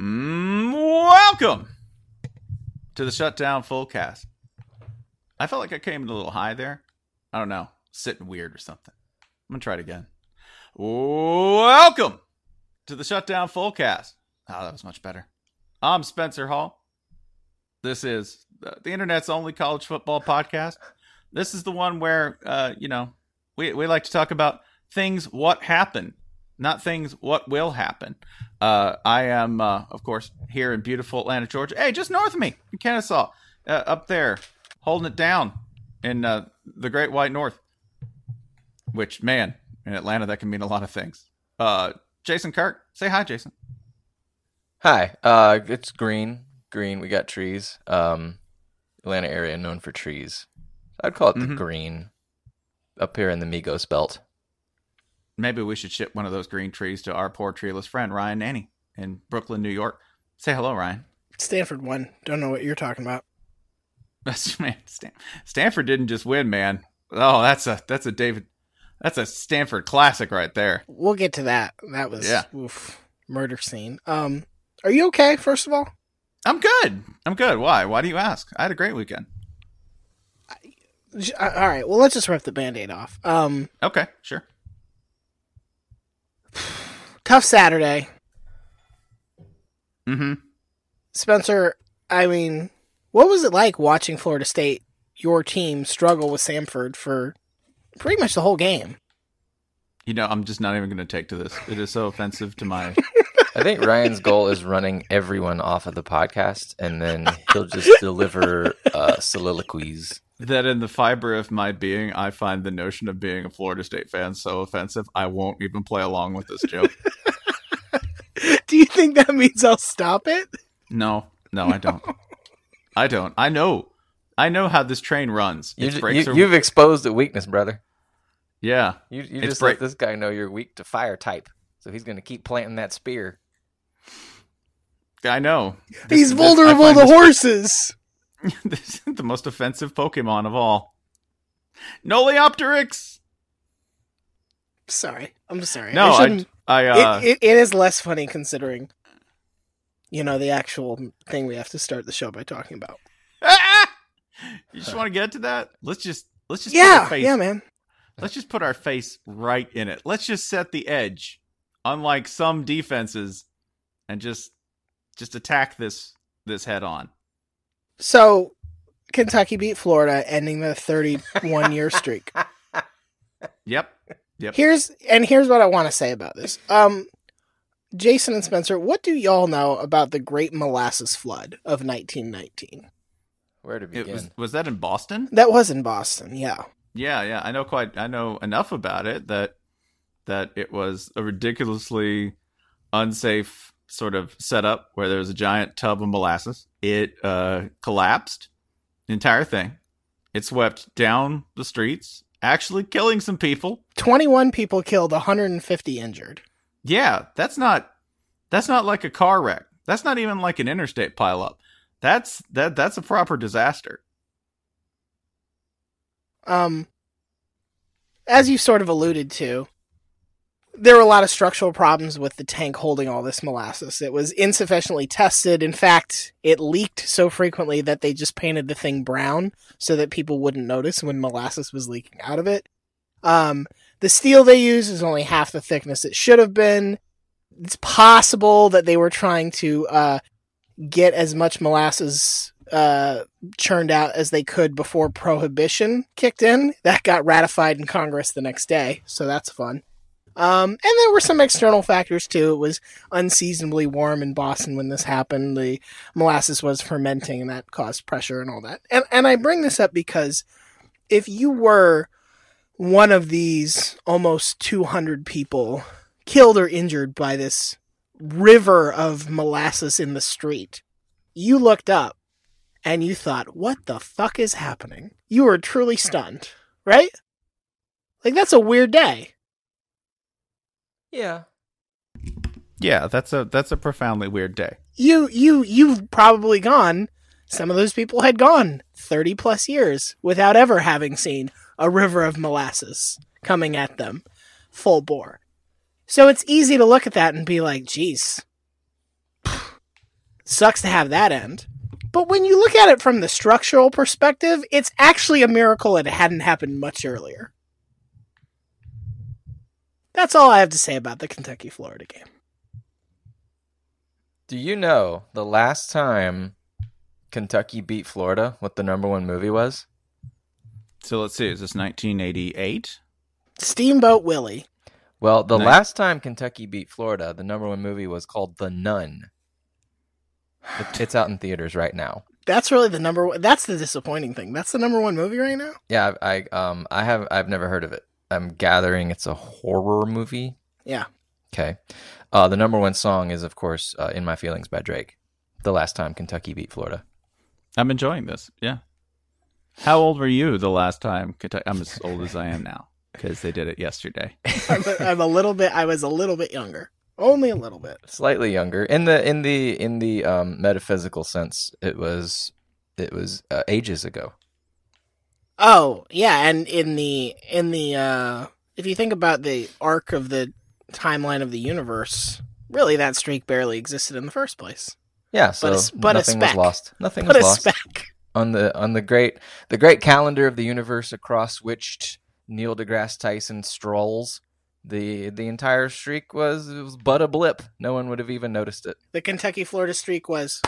Mm, welcome to the Shutdown Fullcast. I felt like I came in a little high there. I don't know, sitting weird or something. I'm gonna try it again. Welcome to the Shutdown Fullcast. Oh, that was much better. I'm Spencer Hall. This is the, the internet's only college football podcast. This is the one where, uh, you know, we we like to talk about things what happened, not things what will happen. Uh, I am, uh, of course, here in beautiful Atlanta, Georgia. Hey, just north of me in Kennesaw, uh, up there, holding it down in uh, the Great White North. Which, man, in Atlanta, that can mean a lot of things. Uh, Jason Kirk, say hi, Jason. Hi. Uh, it's green. Green. We got trees. Um, Atlanta area known for trees. I'd call it the Mhm. green. Up here in the Migos belt. Maybe we should ship one of those green trees to our poor treeless friend Ryan Nanni in Brooklyn, New York. Say hello, Ryan. Stanford won. Don't know what you're talking about. That's man. Stan- Stanford didn't just win, man. Oh, that's a that's a David. That's a Stanford classic right there. We'll get to that. That was Yeah. oof, murder scene. Um, are you okay? First of all, I'm good. I'm good. Why? Why do you ask? I had a great weekend. Uh, all right. Well, let's just rip the band-aid off. Um, Okay, sure. Tough Saturday, Mm-hmm. Spencer. I mean, what was it like watching Florida State, your team, struggle with Samford for pretty much the whole game? You know, I'm just not even going to take to this. It is so offensive to my. I think Ryan's goal is running everyone off of the podcast, and then he'll just deliver uh, soliloquies. That in the fiber of my being, I find the notion of being a Florida State fan so offensive. I won't even play along with this joke. Do you think that means I'll stop it? no, no, I don't. I don't. I know. I know how this train runs. You, its brakes you, are... You've exposed a weakness, brother. yeah. You, you just break- let this guy know you're weak to fire type, so he's going to keep planting that spear. I know. He's This- this- vulnerable find to this- horses. this is the most offensive Pokemon of all. Noleopteryx. Sorry, I'm sorry. No, I, shouldn't- I, uh, it, it, it is less funny considering, you know, the actual thing we have to start the show by talking about. you just want to get to that? Let's just let's just put Yeah, our face, yeah, man. Let's just put our face right in it. Let's just set the edge, unlike some defenses, and just just attack this this head on. So, Kentucky beat Florida, ending the 31 year streak. Yep. Yep. Here's and here's what I want to say about this. Um, Jason and Spencer, what do y'all know about the Great Molasses Flood of 1919? Where to It begin? was was that in Boston? That was in Boston. Yeah. Yeah, yeah. I know quite. I know enough about it that that it was a ridiculously unsafe sort of setup where there was a giant tub of molasses. It uh, collapsed, the entire thing. It swept down the streets, actually killing some people. 21 people killed, 150 injured. Yeah, that's not that's not like a car wreck. That's not even like an interstate pileup. That's that that's a proper disaster. Um, as you sort of alluded to, there were a lot of structural problems with the tank holding all this molasses. It was insufficiently tested. In fact, it leaked so frequently that they just painted the thing brown so that people wouldn't notice when molasses was leaking out of it. Um, the steel they used is only half the thickness it should have been. It's possible that they were trying to uh, get as much molasses uh, churned out as they could before prohibition kicked in. That got ratified in Congress the next day, so that's fun. Um, and there were some external factors too. It was unseasonably warm in Boston when this happened. The molasses was fermenting, and that caused pressure and all that. And and I bring this up because if you were one of these almost 200 people killed or injured by this river of molasses in the street, you looked up and you thought, what the fuck is happening? You were truly stunned, right? Like, that's a weird day. Yeah. Yeah, that's a that's a profoundly weird day. You, you, you've probably gone, some of those people had gone 30 plus years without ever having seen a river of molasses coming at them full bore. So it's easy to look at that and be like, geez, sucks to have that end. But when you look at it from the structural perspective, it's actually a miracle it hadn't happened much earlier. That's all I have to say about the Kentucky Florida game. Do you know the last time Kentucky beat Florida, what the number one movie was? So let's see, is this 1988? Steamboat Willie. Well, the Nice. last time Kentucky beat Florida, the number one movie was called The Nun. It's out in theaters right now. That's really the number one. That's the disappointing thing. That's the number one movie right now. Yeah, I I, um I have I've never heard of it. I'm gathering it's a horror movie. Yeah. Okay. Uh, the number one song is of course uh, "In My Feelings" by Drake. The last time Kentucky beat Florida. I'm enjoying this. Yeah. How old were you the last time? Kentucky? I'm as old as I am now because they did it yesterday. I'm, a, I'm a little bit. I was a little bit younger, only a little bit. Slightly younger in the in the in the um, metaphysical sense. It was it was uh, ages ago. Oh yeah, and in the in the uh if you think about the arc of the timeline of the universe, really that streak barely existed in the first place. Yeah, so But a but nothing was lost. Nothing But was lost. speck. on the on the great the great calendar of the universe across which Neil deGrasse Tyson strolls. The the entire streak was it was but a blip. No one would have even noticed it. The Kentucky Florida streak was.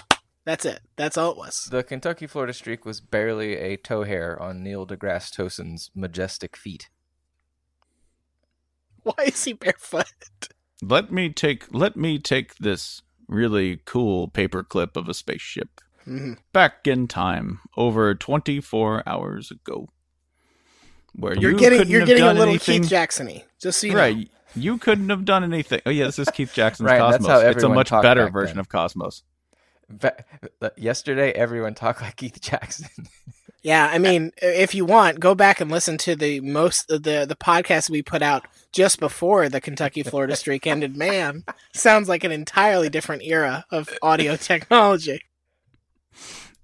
That's it. That's all it was. The Kentucky Florida streak was barely a toe hair on Neil deGrasse Tyson's majestic feet. Why is he barefoot? Let me take let me take this really cool paper clip of a spaceship Mhm. back in time over 24 hours ago. Where You're you getting couldn't you're have getting a done little anything- Keith Jackson-y. Just so you know. right. You couldn't have done anything. Oh yeah, this is Keith Jackson's Right, that's Cosmos. how it's a much better version then. of Cosmos. Ba- yesterday, everyone talked like Keith Jackson. Yeah, I mean, if you want, go back and listen to the most the the podcast we put out just before the Kentucky Florida streak ended. Man, sounds like an entirely different era of audio technology.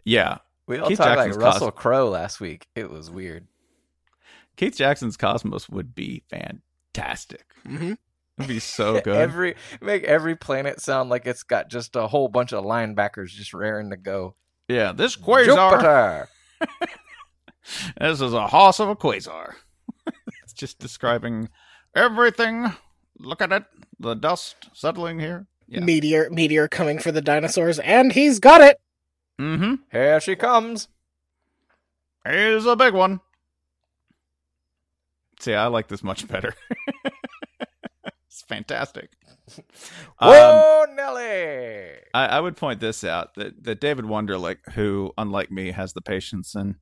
Yeah. we all Keith talked Jackson's like Russell Cos- Crowe last week. It was weird. Keith Jackson's Cosmos would be fantastic. hmm It'd be so good. Every make every planet sound like it's got just a whole bunch of linebackers just raring to go. yeah, this quasar. This is a hoss of a quasar. it's just describing everything. Look at it. The dust settling here. Yeah. Meteor meteor coming for the dinosaurs, and he's got it. Mm-hmm. Here she comes. Here's a big one. See, I like this much better. It's fantastic. Whoa, Nelly! I, I would point this out that, that David Wunderlich, who, unlike me, has the patience and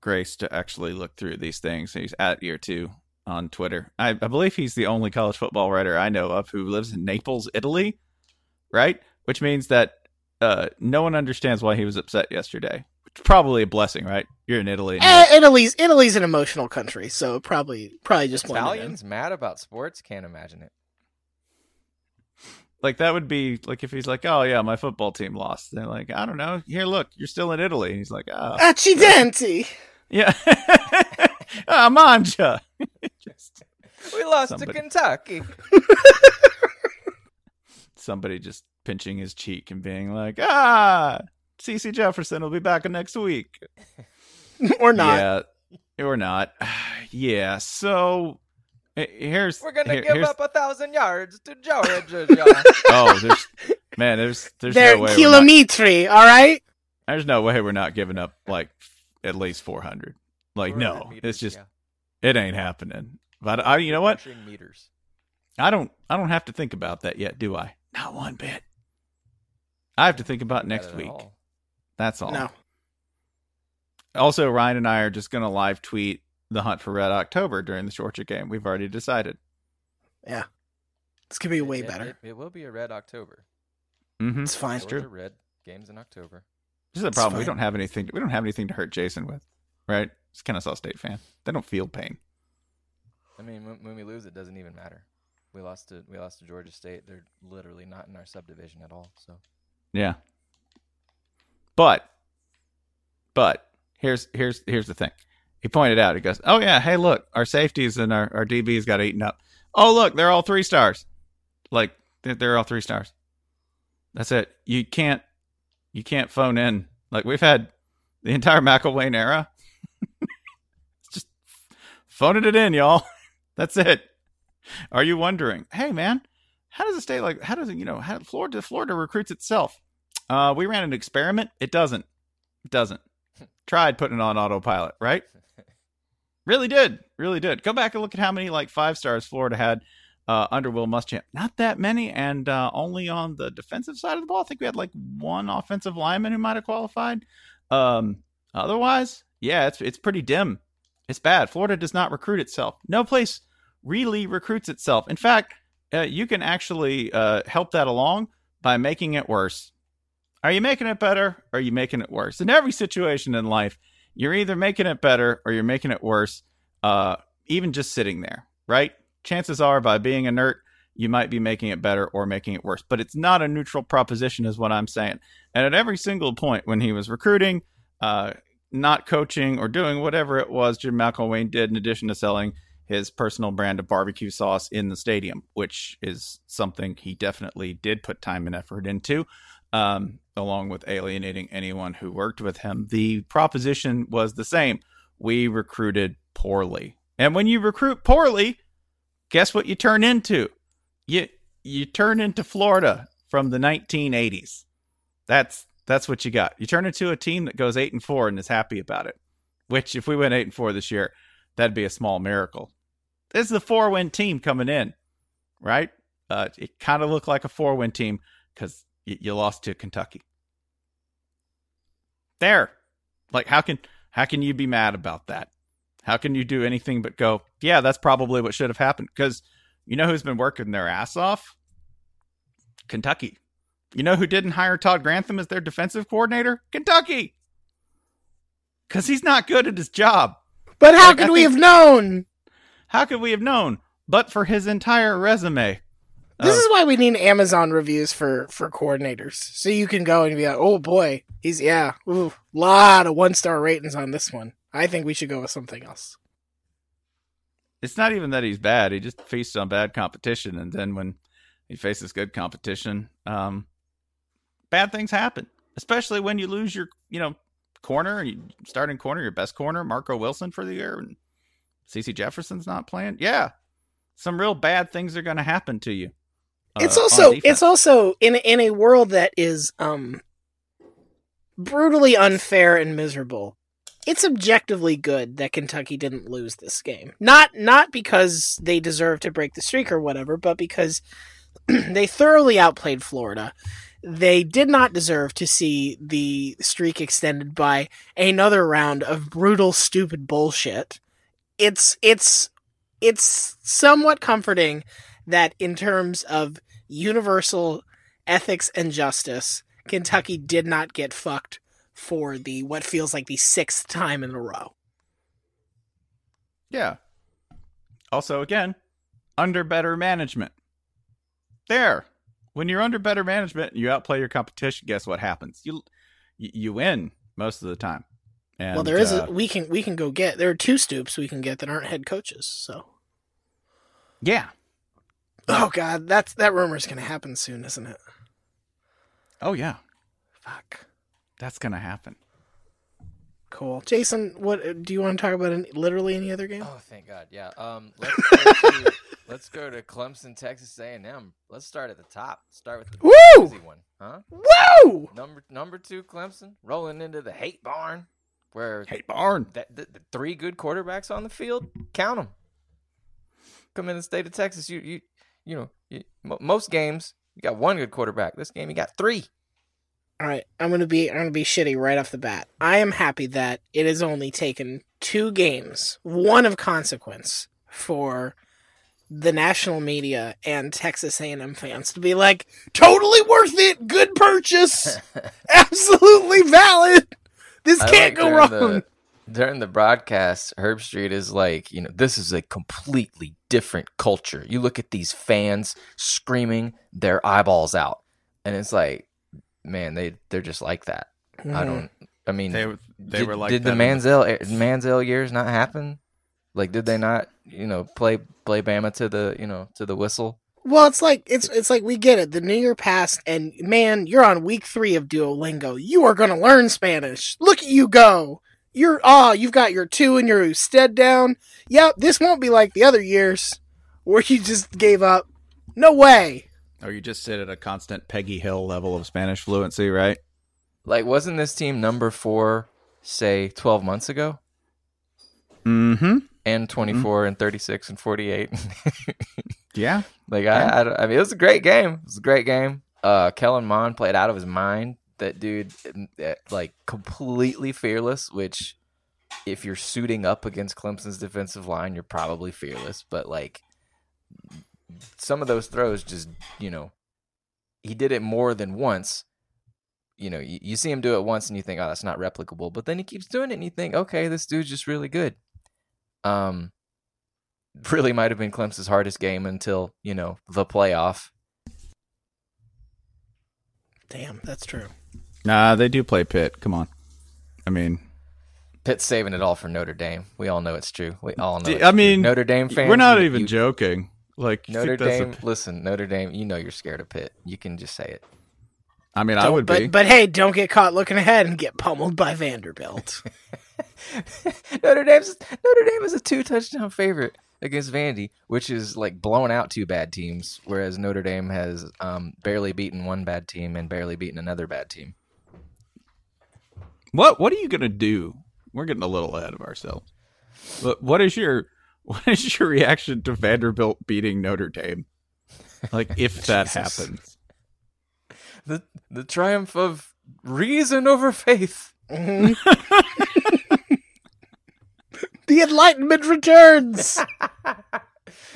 grace to actually look through these things. He's at year two on Twitter. I, I believe he's the only college football writer I know of who lives in Naples, Italy, right? Which means that uh, no one understands why he was upset yesterday. It's probably a blessing, right? You're in Italy. and Eh, Italy's Italy's an emotional country, so probably probably just blended in. Italians mad about sports? Can't imagine it. Like that would be like if he's like, "Oh yeah, my football team lost." They're like, "I don't know. Here, look, you're still in Italy." And he's like, "Oh, Accidenti. yeah, ah, manja." just We lost Somebody- to Kentucky. somebody just pinching his cheek and being like, "Ah, C.J. Henderson will be back next week." or not. Yeah, or not. yeah. So here's We're gonna here- give up a thousand yards to Georgia. Oh, there's man, there's there's They're no way we're not, all right? there's no way we're not giving up like at least 400. Like no, meters, it's just yeah. it ain't happening. But I, you know what? Meters. I don't I don't have to think about that yet, do I? Not one bit. I have to think about next week. all. That's all. No. Also, Ryan and I are just going to live tweet the hunt for Red October during the Georgia game. We've already decided. Yeah. This could be way It- better. It, it will be a red October. Mm-hmm. It's fine. Georgia true. red games in October. This is a It's problem. We don't have anything. We don't have anything to hurt Jason with, right? He's a Kennesaw State fan. They don't feel pain. I mean, when, when we lose, it doesn't even matter. We lost to we lost to Georgia State. They're literally not in our subdivision at all. So Yeah. But, but here's here's here's the thing. He pointed out. He goes, "Oh yeah, hey look, our safeties and our our DBs got eaten up. Oh look, they're all three stars. Like they're, they're all three stars. That's it. You can't you can't phone in. Like we've had the entire McElwain era. Just phoning it in, y'all. That's it. Are you wondering? Hey man, how does a state like how does it you know how Florida Florida recruits itself? Uh, we ran an experiment. It doesn't. It doesn't. Tried putting it on autopilot, right? Really did. Really did. Go back and look at how many like five stars Florida had uh, under Will Muschamp. Not that many, and uh, only on the defensive side of the ball. I think we had like one offensive lineman who might have qualified. Um, otherwise, yeah, it's it's pretty dim. It's bad. Florida does not recruit itself. No place really recruits itself. In fact, uh, you can actually uh, help that along by making it worse. Are you making it better or are you making it worse? In every situation in life, you're either making it better or you're making it worse, uh, even just sitting there, right? Chances are, by being inert, you might be making it better or making it worse. But it's not a neutral proposition, is what I'm saying. And at every single point when he was recruiting, uh, not coaching, or doing whatever it was Jim McElwain did, in addition to selling his personal brand of barbecue sauce in the stadium, which is something he definitely did put time and effort into um, along with alienating anyone who worked with him. The proposition was the same. We recruited poorly. And when you recruit poorly, guess what you turn into? You you turn into Florida from the 1980s. That's that's what you got. You turn into a team that goes 8 and 4 and is happy about it. Which if we went 8 and 4 this year, that'd be a small miracle. This is a four-win team coming in, right? Uh, it kind of looked like a four-win team because you, you lost to Kentucky. There, like how can how can you be mad about that? How can you do anything but go, yeah, that's probably what should have happened? Because you know who's been working their ass off? Kentucky. You know who didn't hire Todd Grantham as their defensive coordinator? Kentucky. Because he's not good at his job. But how Like, could we have known? How could we have known? But for his entire resume. This of- is why we need Amazon reviews for for coordinators, so you can go and be like, "Oh boy, he's yeah, ooh, lot of one star ratings on this one." I think we should go with something else. it's not even that he's bad. He just feasts on bad competition, and then when he faces good competition, um, bad things happen. Especially when you lose your, you know, corner, you starting corner, your best corner, Marco Wilson for the year, and C.J. Henderson's not playing. Yeah, some real bad things are going to happen to you. Uh, it's also it's also in in a world that is um brutally unfair and miserable. it's objectively good that Kentucky didn't lose this game. Not not because they deserve to break the streak or whatever, but because they thoroughly outplayed Florida. They did not deserve to see the streak extended by another round of brutal, stupid bullshit. It's it's it's somewhat comforting that in terms of universal ethics and justice, Kentucky did not get fucked for the what feels like the sixth time in a row. Yeah. Also, again, under better management. There. When you're under better management, you outplay your competition. Guess what happens? You you, you win most of the time. And, well, there is uh, a we can we can go get there are two Stoops we can get that aren't head coaches. So yeah. Oh God, that's that rumor's gonna happen soon, isn't it? Oh yeah. Fuck. That's gonna happen. Cool, Jason. What do you want to talk about? Any, literally any other game? Oh, thank God. Yeah. Um, let's go, to, let's go to Clemson, Texas A&M. Let's start at the top. Start with the Woo! easy one, huh? Woo! Number number two, Clemson, rolling into the hate barn, where Hate barn. The, th- th- three good quarterbacks on the field. Count them. Come in the state of Texas, you you you know you, mo most games you got one good quarterback. This game you got three. All right, I'm gonna be I'm gonna be shitty right off the bat. I am happy that it has only taken two games, one of consequence, for the national media and Texas A&M fans to be like, totally worth it, good purchase, absolutely valid. This I can't like go wrong. the- during the broadcast, Herbstreit is like, you know, this is a completely different culture. You look at these fans screaming their eyeballs out, and it's like, man, they they're just like that. I Mhm. don't. I mean, They they did, were like did the that in Manziel Manziel years not happen? Like, did they not, you know, play play Bama to the you know to the whistle? Well, it's like it's it's like we get it. The new year passed, and man, you're on week three of Duolingo. You are gonna learn Spanish. Look at you go. You're ah, you've got your two and your usted down. Yep, this won't be like the other years where you just gave up. No way. Or you just sit at a constant Peggy Hill level of Spanish fluency, right? Like, wasn't this team number four, say, twelve months ago? Mm-hmm. And 24 and 36 and 48. Yeah. Like I, I, I mean, it was a great game. It was a great game. Uh, Kellen Mond played out of his mind. That dude, eh, like completely fearless. Which, if you're suiting up against Clemson's defensive line, you're probably fearless. But like, some of those throws, just you know, he did it more than once. You know, you, you see him do it once, and you think, oh, that's not replicable. But then he keeps doing it, and you think, okay, this dude's just really good. Um, really might have been Clemson's hardest game until you know the playoff. Damn, that's true. Nah, they do play Pitt. Come on. I mean, Pitt's saving it all for Notre Dame. We all know it's true. We all know. D- it's I true. mean, Notre Dame fans. we're not you- even you- joking. Like Notre think that's a- Dame. Listen, Notre Dame. You know you're scared of Pitt. You can just say it. I mean, I Don't- would but, be. But hey, don't get caught looking ahead and get pummeled by Vanderbilt. Notre Dame's Notre Dame is a two touchdown favorite against Vandy, which is like blowing out two bad teams, whereas Notre Dame has um, barely beaten one bad team and barely beaten another bad team. What What are you gonna do? We're getting a little ahead of ourselves. But what is your What is your reaction to Vanderbilt beating Notre Dame? Like if that happens. The the triumph of reason over faith. Mhm. the Enlightenment returns.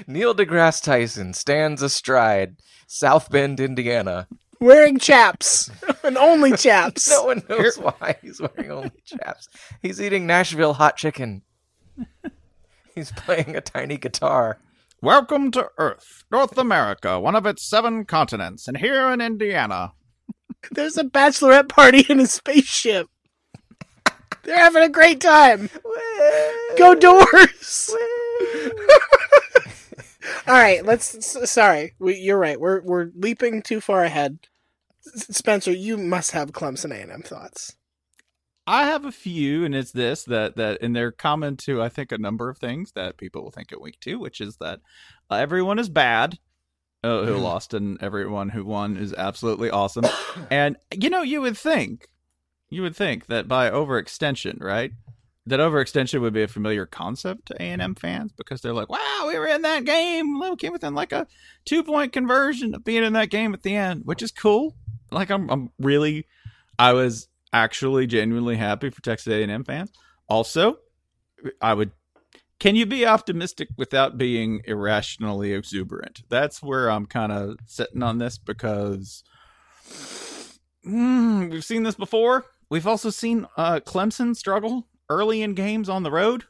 Neil deGrasse Tyson stands astride South Bend, Indiana. Wearing chaps. and only chaps. No one knows why he's wearing only chaps. He's eating Nashville hot chicken. He's playing a tiny guitar. Welcome to Earth, North America, one of its seven continents, and here in Indiana. There's a bachelorette party in a spaceship. They're having a great time. Go doors. All right, let's. Sorry, we, you're right. We're we're leaping too far ahead. Spencer, you must have Clemson A&M thoughts. I have a few, and it's this that that and they're common to I think a number of things that people will think at week two, which is that uh, everyone is bad uh, who Mhm. lost, and everyone who won is absolutely awesome. and you know, you would think, you would think that by overextension, right? that overextension would be a familiar concept to A and M fans because they're like, "Wow, we were in that game. We came within like a two point conversion of being in that game at the end," which is cool. Like, I'm, I'm really, I was actually genuinely happy for Texas A and M fans. Also, I would. Can you be optimistic without being irrationally exuberant? That's where I'm kind of sitting on this because mm, we've seen this before. We've also seen uh, Clemson struggle early in games on the road.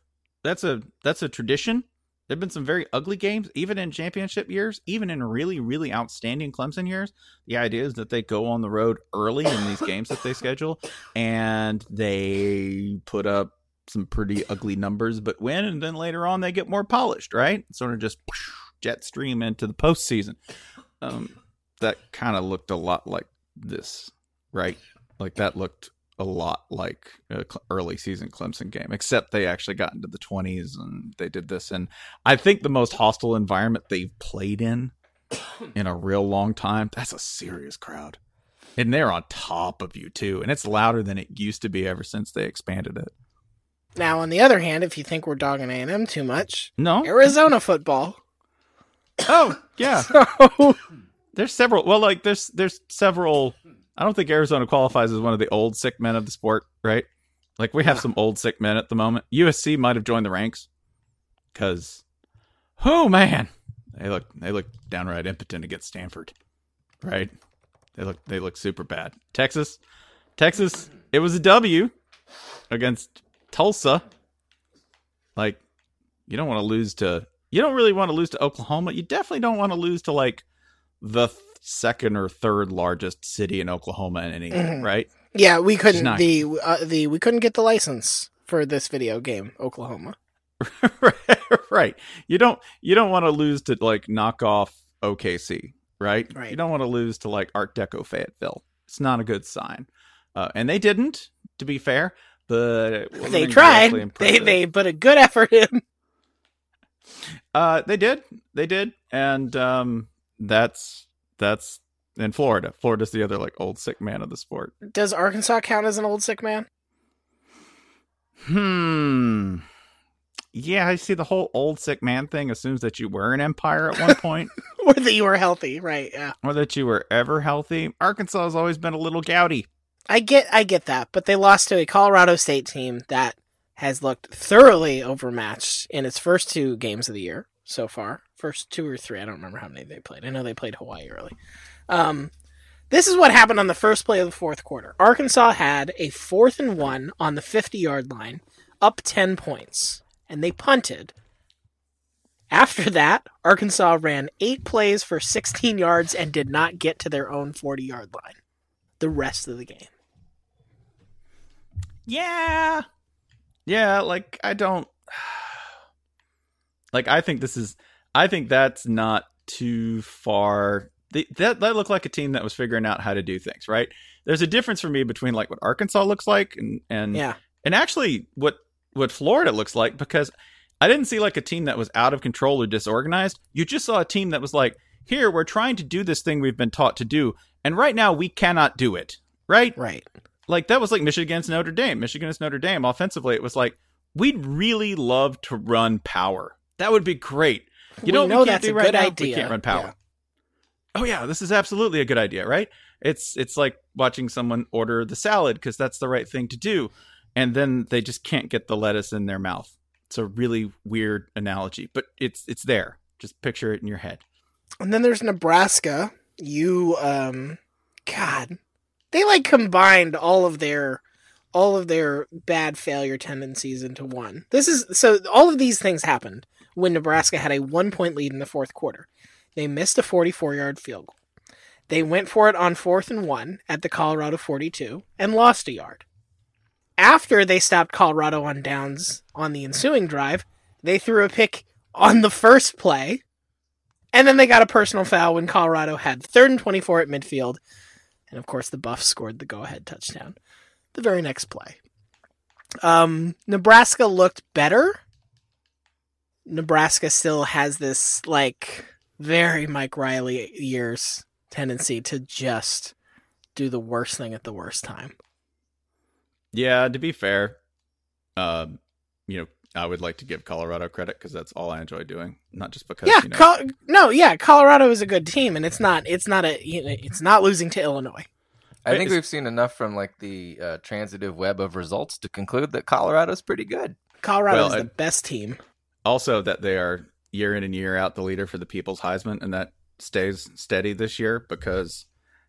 That's a that's a tradition. There've been some very ugly games, even in championship years, even in really, really outstanding Clemson years. The idea is that they go on the road early in these games that they schedule, and they put up some pretty ugly numbers, but win, and then later on they get more polished, right? Sort of just jet stream into the postseason. Um, that kind of looked a lot like this, right? Like that looked a lot like a early season Clemson game, except they actually got into the 20s and they did this. And I think the most hostile environment they've played in in a real long time, that's a serious crowd. And they're on top of you, too. And it's louder than it used to be ever since they expanded it. Now, on the other hand, if you think we're dogging A and M too much, no Arizona football. Oh yeah, so... there's several. Well, like there's there's several I don't think Arizona qualifies as one of the old sick men of the sport, right? Like we have some old sick men at the moment. USC might have joined the ranks because, oh man, they look they look downright impotent against Stanford, right? They look they look super bad. Texas, Texas, it was a W against Tulsa. Like you don't want to lose to you don't really want to lose to Oklahoma. You definitely don't want to lose to like the second or third largest city in Oklahoma in any mm-hmm. right? Yeah, we couldn't not... the uh, the we couldn't get the license for this video game, Oklahoma. right. You don't you don't want to lose to like knock off OKC, right? Right. You don't want to lose to like Art Deco Fayetteville. It's not a good sign. Uh, and they didn't, to be fair, but they tried. They they put a good effort in. Uh, they did. They did, and um, that's that's in Florida. Florida's the other like old sick man of the sport. Does Arkansas count as an old sick man? Hmm. Yeah, I see the whole old sick man thing assumes that you were an empire at one point. or that you were healthy, right, yeah. Or that you were ever healthy. Arkansas has always been a little gouty. I get I get that, but they lost to a Colorado State team that has looked thoroughly overmatched in its first two games of the year so far. First two or three. I don't remember how many they played. I know they played Hawaii early. Um, this is what happened on the first play of the fourth quarter. Arkansas had a fourth and one on the 50 yard line, up 10 points, and they punted. After that, Arkansas ran eight plays for 16 yards and did not get to their own 40 yard line the rest of the game. Yeah. Yeah, like I don't like I think this is I think that's not too far. that that looked like a team that was figuring out how to do things, right? There's a difference for me between like what Arkansas looks like and and yeah. and actually what what Florida looks like because I didn't see like a team that was out of control or disorganized. You just saw a team that was like, "Here, we're trying to do this thing we've been taught to do, and right now we cannot do it." Right? Right. Like that was like Michigan against Notre Dame. Michigan against Notre Dame offensively, it was like we'd really love to run power. That would be great. You we know, know that's a right good now? idea. We can't run power. Yeah. Oh yeah, this is absolutely a good idea, right? It's it's like watching someone order the salad because that's the right thing to do, and then they just can't get the lettuce in their mouth. It's a really weird analogy, but it's it's there. Just picture it in your head. And then there's Nebraska. You um God. They like combined all of their all of their bad failure tendencies into one. This is so all of these things happened when Nebraska had a one point lead in the fourth quarter. They missed a 44 yard field goal. They went for it on fourth and one at the Colorado 42 and lost a yard. After they stopped Colorado on downs on the ensuing drive, they threw a pick on the first play, and then they got a personal foul when Colorado had third and 24 at midfield. And of course, the Buffs scored the go ahead touchdown the very next play. Um, Nebraska looked better Nebraska still has this like very Mike Riley years tendency to just do the worst thing at the worst time. Yeah, to be fair, uh, you know, I would like to give Colorado credit because that's all I enjoy doing, not just because Yeah, you know, Col- no, yeah, Colorado is a good team, and it's not, it's not a, you know, it's not losing to Illinois. I think we've seen enough from like the uh, transitive web of results to conclude that Colorado's pretty good. Colorado Well, is the and- best team. Also that they are year in and year out the leader for the People's Heisman, and that stays steady this year because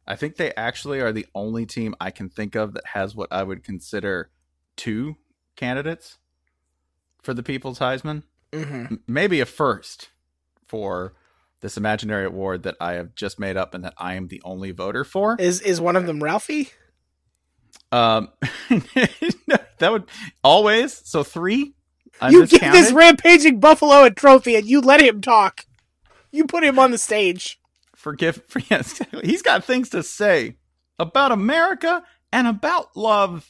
I think they actually are the only team I can think of that has what I would consider two candidates for the People's Heisman. hmm Maybe a first for this imaginary award that I have just made up and that I am the only voter for. Is is one of them Ralphie? Um, that would always so three. I you give this rampaging buffalo a trophy, and you let him talk. You put him on the stage. forgive for yes, he's got things to say about America and about love.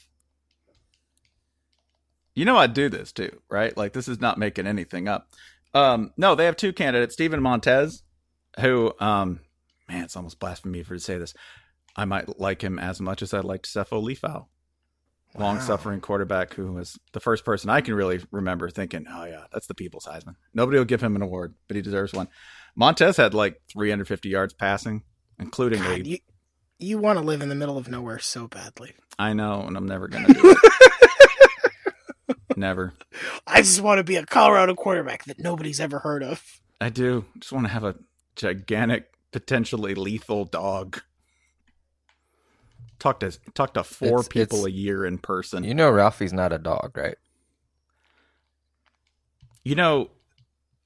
You know I'd do this too, right? Like this is not making anything up. Um, no, they have two candidates, Steven Montez, who um man, it's almost blasphemy for to say this. I might like him as much as I liked Sefo Liufau. Long suffering quarterback who was the first person I can really remember thinking, oh, yeah, that's the people's Heisman. Nobody will give him an award, but he deserves one. Montez had like 350 yards passing, including a. You you want to live in the middle of nowhere so badly. I know, and I'm never going to do it. never. I just want to be a Colorado quarterback that nobody's ever heard of. I do. Just want to have a gigantic, potentially lethal dog. Talk to talk to four It's- people it's- a year in person. You know Ralphie's not a dog, right? You know,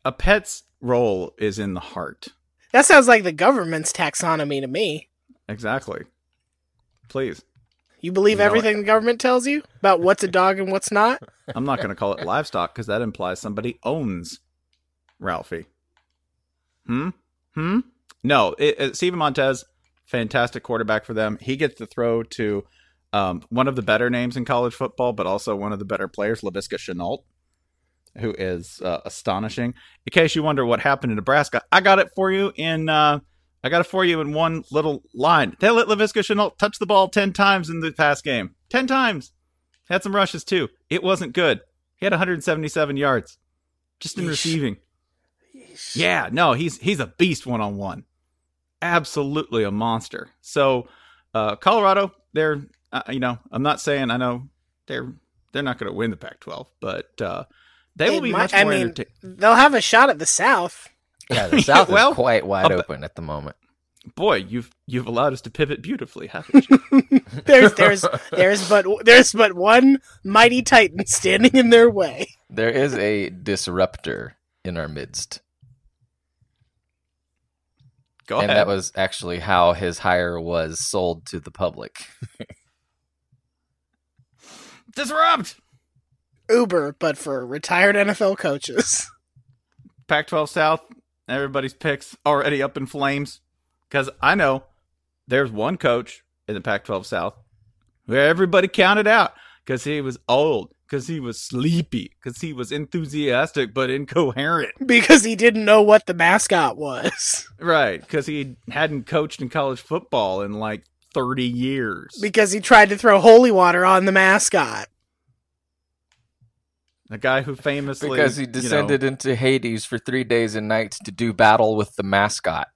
a pet's role is in the heart. That sounds like the government's taxonomy to me. Exactly. Please. You believe You know everything the government tells you about what's a dog and what's not? I'm not going to call it livestock because that implies somebody owns Ralphie. Hmm? Hmm? No, it, it, Steven Montez, fantastic quarterback for them. He gets to throw to um, one of the better names in college football, but also one of the better players, Laviska Shenault, who is uh, astonishing. In case you wonder what happened in Nebraska, I got it for you in. Uh, I got it for you in one little line. They let Laviska Shenault touch the ball 10 times in the past game. 10 times. Had some rushes too. It wasn't good. He had 177 yards just in Yeesh. receiving. Yeah, no, he's he's a beast one on one. Absolutely a monster. So, uh, Colorado, they're uh, you know, I'm not saying I know they're they're not going to win the Pac-12, but uh, they will be might- much I mean, entertaining. they'll have a shot at the South. Yeah, the South Well, is quite wide I'll- open at the moment. Boy, you've you've allowed us to pivot beautifully, haven't you? There's there's there's but there's but one mighty titan standing in their way. There is a disruptor in our midst. Go and ahead. that was actually how his hire was sold to the public. Disrupt. Uber, but for retired NFL coaches. Pac-12 South, everybody's picks already up in flames because I know there's one coach in the Pac-12 South where everybody counted out because he was old, because he was sleepy, because he was enthusiastic but incoherent. because he didn't know what the mascot was. Right, because he hadn't coached in college football in like 30 years. Because he tried to throw holy water on the mascot. The guy who famously because he you know- descended into Hades for three days and nights to do battle with the mascot.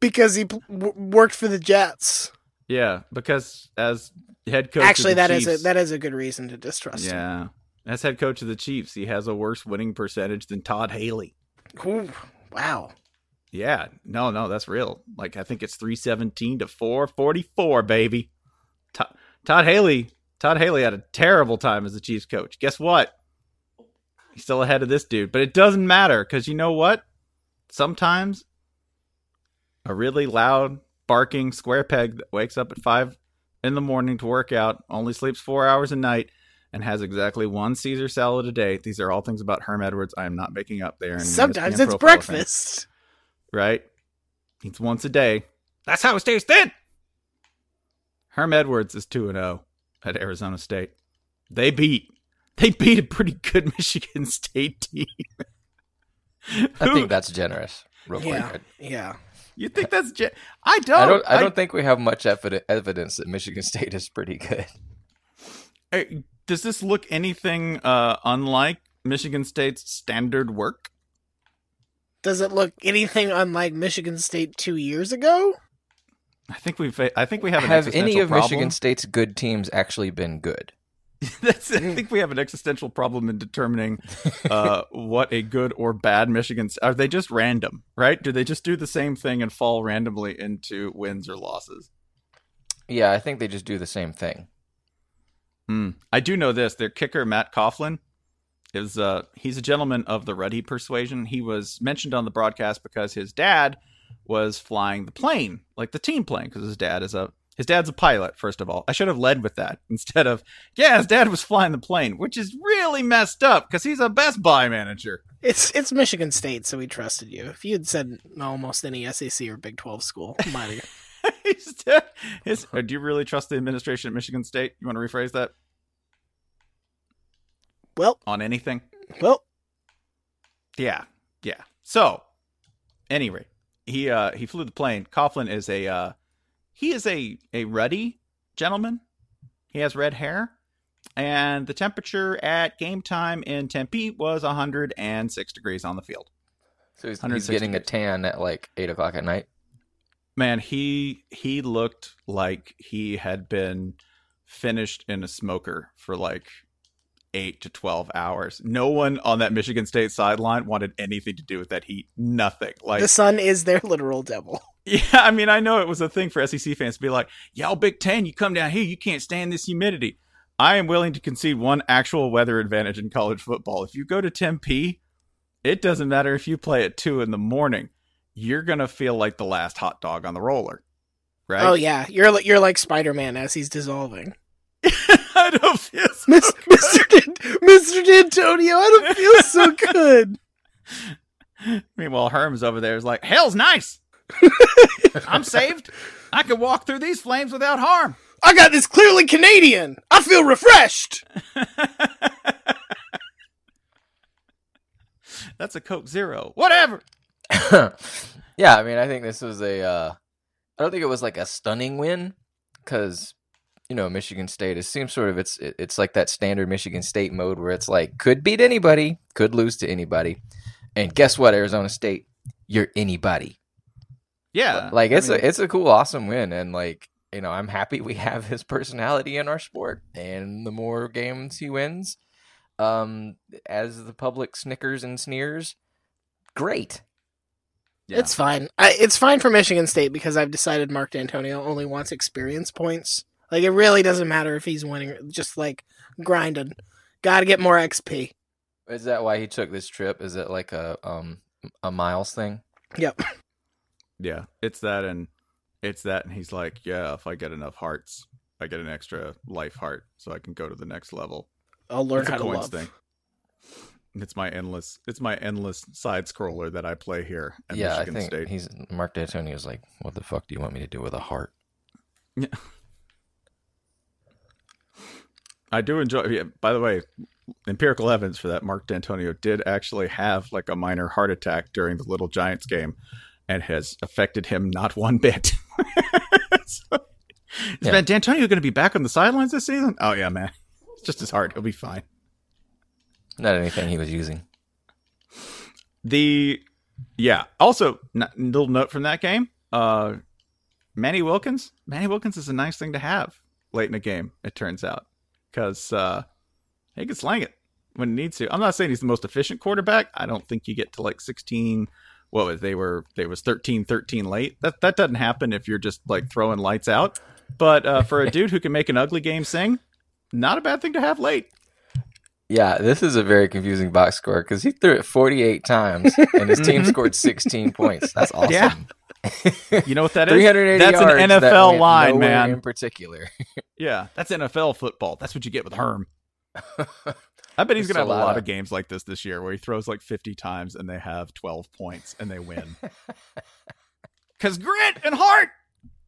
Because he pl- w- worked for the Jets. yeah, because as head coach, Actually, of the that is Chiefs, a that is a good reason to distrust him. Yeah. As head coach of the Chiefs, he has a worse winning percentage than Todd Haley. Ooh, wow. Yeah. No, no, that's real. Like I think it's 317 to 444, baby. Todd, Todd Haley, Todd Haley had a terrible time as the Chiefs coach. Guess what? He's still ahead of this dude, but it doesn't matter cuz you know what? Sometimes a really loud barking square peg that wakes up at 5 in the morning to work out, only sleeps 4 hours a night and has exactly one Caesar salad a day. These are all things about Herm Edwards. I am not making up there. Sometimes it's breakfast. right? Eats once a day. That's how it stays thin. Herm Edwards is 2 0 at Arizona State. They beat they beat a pretty good Michigan State team. I think that's generous. Real Yeah, quick. yeah. You think that's ge- I don't I don't. I don't think we have much evi- evidence that Michigan State is pretty good. Hey, Does this look anything uh, unlike Michigan State's standard work? Does it look anything unlike Michigan State two years ago? I think we've. I think we have. An Have any of problem. Michigan State's good teams actually been good? That's, I think we have an existential problem in determining uh, what a good or bad Michigan. Are they just random? Right? Do they just do the same thing and fall randomly into wins or losses? Yeah, I think they just do the same thing. Hmm. I do know this. Their kicker Matt Coughlin is uh he's a gentleman of the Ruddy persuasion. He was mentioned on the broadcast because his dad was flying the plane, like the team plane, because his dad is a his dad's a pilot. First of all, I should have led with that instead of yeah, his dad was flying the plane, which is really messed up because he's a Best Buy manager. It's it's Michigan State, so we trusted you. If you had said almost any SEC or Big Twelve school, might have. His uh, do you really trust the administration at Michigan State? You want to rephrase that Well, on anything? well, Yeah, yeah. So, anyway, he uh he flew the plane. Coughlin is a uh he is a a ruddy gentleman. He has red hair, and the temperature at game time in Tempe was 106 degrees on the field. So he's, he's 106 getting a tan at like eight o'clock at night. Man, he he looked like he had been finished in a smoker for like eight to twelve hours. No one on that Michigan State sideline wanted anything to do with that heat. Nothing. Like the sun is their literal devil. Yeah, I mean, I know it was a thing for SEC fans to be like, y'all Big Ten, you come down here, you can't stand this humidity. I am willing to concede one actual weather advantage in college football. If you go to Tempe, it doesn't matter if you play at two in the morning, you're gonna feel like the last hot dog on the roller. Right? Oh yeah, you're you're like Spider Man as he's dissolving. I don't feel so Miss, Mr. Dan- Mr. Dantonio, I don't feel so good. Meanwhile, Herm's over there is like, hell's nice. I'm saved. I can walk through these flames without harm. I got this clearly Canadian. I feel refreshed. That's a Coke Zero. Whatever. yeah, I mean, I think this was a. Uh, I don't think it was like a stunning win because you know Michigan State. It seems sort of it's it- it's like that standard Michigan State mode where it's like could beat anybody, could lose to anybody, and guess what, Arizona State, you're anybody. Yeah. Like I it's mean- a it's a cool, awesome win, and like you know, I'm happy we have his personality in our sport, and the more games he wins, um, as the public snickers and sneers, great. Yeah. It's fine. I, it's fine for Michigan State because I've decided Mark Dantonio only wants experience points. Like it really doesn't matter if he's winning. Just like grinding, got to get more XP. Is that why he took this trip? Is it like a um a miles thing? Yep. Yeah, it's that, and it's that, and he's like, yeah, if I get enough hearts, I get an extra life heart, so I can go to the next level. I'll learn it's how a to love. thing. It's my endless. It's my endless side scroller that I play here at yeah, Michigan I think State. he's Mark Dantonio's like, what the fuck do you want me to do with a heart? Yeah. I do enjoy. Yeah, by the way, empirical evidence for that. Mark D'Antonio did actually have like a minor heart attack during the Little Giants game, and has affected him not one bit. so, is Yeah. Dantonio going to be back on the sidelines this season? Oh yeah, man. It's just his heart. He'll be fine. Not anything he was using. The yeah. Also, n- little note from that game. Uh, Manny Wilkins. Manny Wilkins is a nice thing to have late in a game. It turns out because uh, he can slang it when he needs to. I'm not saying he's the most efficient quarterback. I don't think you get to like 16. What was they were? They was 13, 13 late. That that doesn't happen if you're just like throwing lights out. But uh, for a dude who can make an ugly game sing, not a bad thing to have late. Yeah, this is a very confusing box score because he threw it 48 times and his team scored 16 points. That's awesome. Yeah. You know what that is? 380 That's an that NFL went line, man. In particular, Yeah, that's NFL football. That's what you get with Herm. I bet he's gonna have a a lot lot of- of games like this this year where he throws like 50 times and they have 12 points and they win. Cause grit and heart.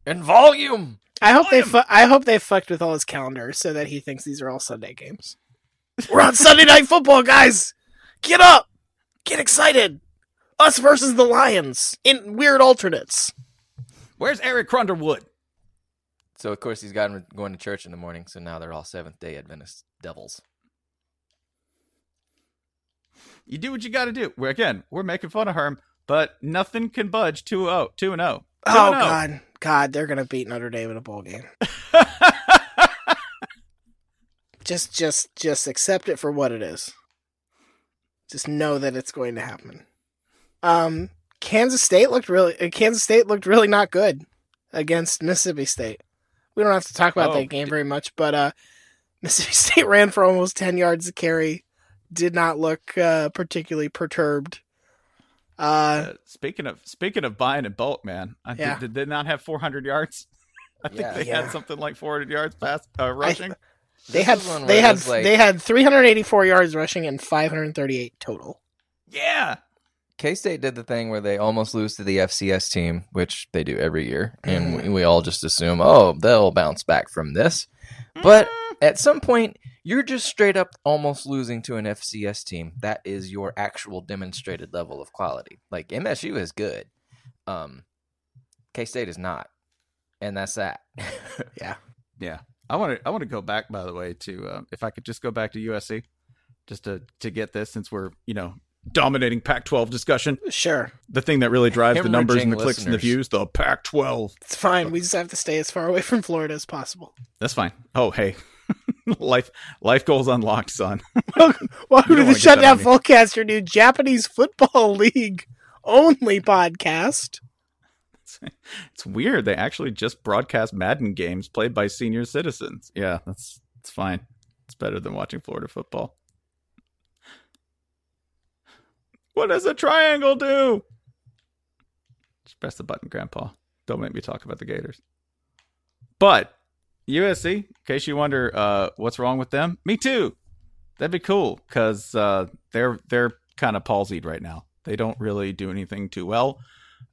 and volume. I hope they. Fu- I hope they fucked with all his calendar so that he thinks these are all Sunday games. We're on Sunday night football, guys. Get up, get excited. Us versus the Lions in weird alternates. Where's Eric Crunderwood? So of course he's got him going to church in the morning. So now they're all Seventh Day Adventists. Devils. You do what you got to do. We're again, we're making fun of Herm, but nothing can budge 2-0, 2 and 0. Oh God, God, they're gonna beat Notre Dame in a bowl game. just, just, just accept it for what it is. Just know that it's going to happen. Um, Kansas State looked really. uh, Kansas State looked really not good against Mississippi State. We don't have to talk about Oh, that game very much, but uh, Mississippi State ran for almost ten yards to carry. Did not look uh, particularly perturbed. Uh, Uh, speaking of speaking of buying in bulk, man, I Yeah. did, did they not have 400 yards? I think Yeah. they Yeah. had something like 400 yards pass uh, rushing. they had is one where they had like- they had 384 yards rushing and 538 total. yeah, K State did the thing where they almost lose to the FCS team, which they do every year, and we, we all just assume, oh, they'll bounce back from this. But at some point, you're just straight up almost losing to an FCS team. That is your actual demonstrated level of quality. Like MSU is good, um, K State is not, and that's that. Yeah. yeah. I want to I want to go back by the way to uh, if I could just go back to USC just to to get this since we're you know dominating Pac-12 discussion. Sure. The thing that really drives the numbers and the Hemorrhaging clicks and the views, the Pac-12. It's fine. We just have to stay as far away from Florida as possible. That's fine. Oh hey, life life goals unlocked, son. Welcome You to the wanna get that Shutdown. Fullcast, your new Japanese Football League only podcast. It's weird. They actually just broadcast Madden games played by senior citizens. Yeah, that's it's fine. It's better than watching Florida football. What does a triangle do? Just press the button, Grandpa. Don't make me talk about the Gators. But USC, in case you wonder uh, what's wrong with them, me too. That'd be cool because uh, they're they're kind of palsied right now. They don't really do anything too well.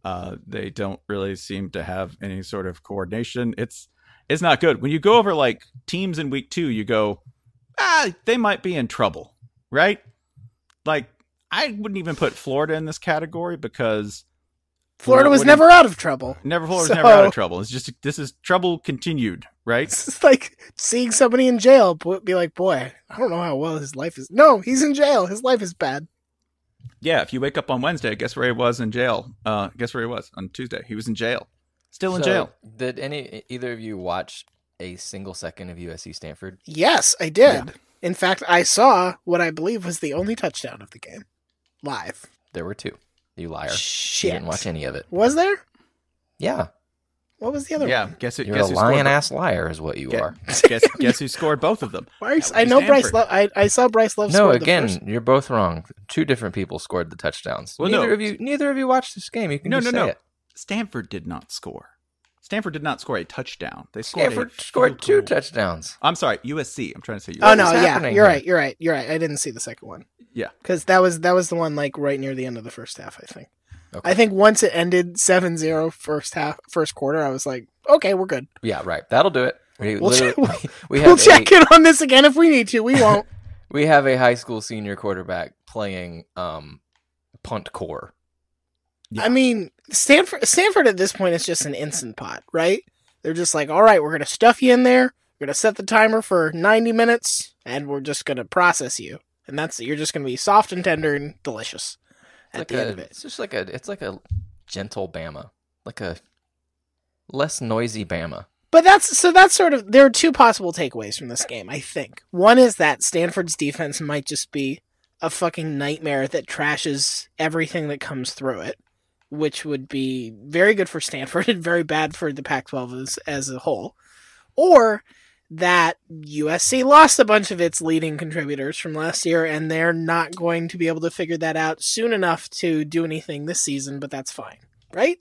Uh, they don't really seem to have any sort of coordination. It's it's not good. When you go over like teams in week two, you go, ah, they might be in trouble, right? Like I wouldn't even put Florida in this category because Florida was What you- never out of trouble. never Florida So- never out of trouble. It's just this is trouble continued, right? It's like seeing somebody in jail, but be like, boy, I don't know how well his life is. No, he's in jail. His life is bad. Yeah, if you wake up on Wednesday, guess where he was in jail? Uh, guess where he was on Tuesday? He was in jail, still in So, jail. Did any either of you watch a single second of USC Stanford? Yes, I did. In fact, I saw what I believe was the only touchdown of the game live. There were two. You liar. Shit. You didn't watch any of it. Was there? Yeah. What was the other Yeah, one? guess who? You're guess a who scored lying bo- ass liar, is what you Guess, are. guess, guess who scored both of them? Bryce, I would be know Bryce. Stanford. Love. I, I saw Bryce Love. No, score the again, first- you're both wrong. Two different people scored the touchdowns. Well, neither no. of you, neither of you watched this game. You can No, just no, say no. it. Stanford did not score. Stanford did not score a touchdown. They scored Stanford a scored two goal. touchdowns. I'm sorry, USC. I'm trying to say USC. Oh no, is yeah, you're here? right. You're right. You're right. I didn't see the second one Yeah. because that was that was the one like right near the end of the first half. I think. Okay. I think once it ended 7-0 first half, first quarter, I was like, okay, we're good. Yeah, right. That'll do it. We, We'll literally- check- we we'll have check a, in on this again if we need to. We won't. we have a high school senior quarterback playing um, punt core. I mean, Stanford Stanford at this point is just an instant pot, right? They're just like, all right, we're gonna stuff you in there. We're gonna set the timer for ninety minutes, and we're just gonna process you, and that's you're just gonna be soft and tender and delicious It's at like the a, end of it. It's just like a. It's like a gentle Bama, like a less noisy Bama. But that's so that's sort of there are two possible takeaways from this game, I think. One is that Stanford's defense might just be a fucking nightmare that trashes everything that comes through it, which would be very good for Stanford and very bad for the Pac-12 as, as a whole. Or that USC lost a bunch of its leading contributors from last year and they're not going to be able to figure that out soon enough to do anything this season, but that's fine. Right?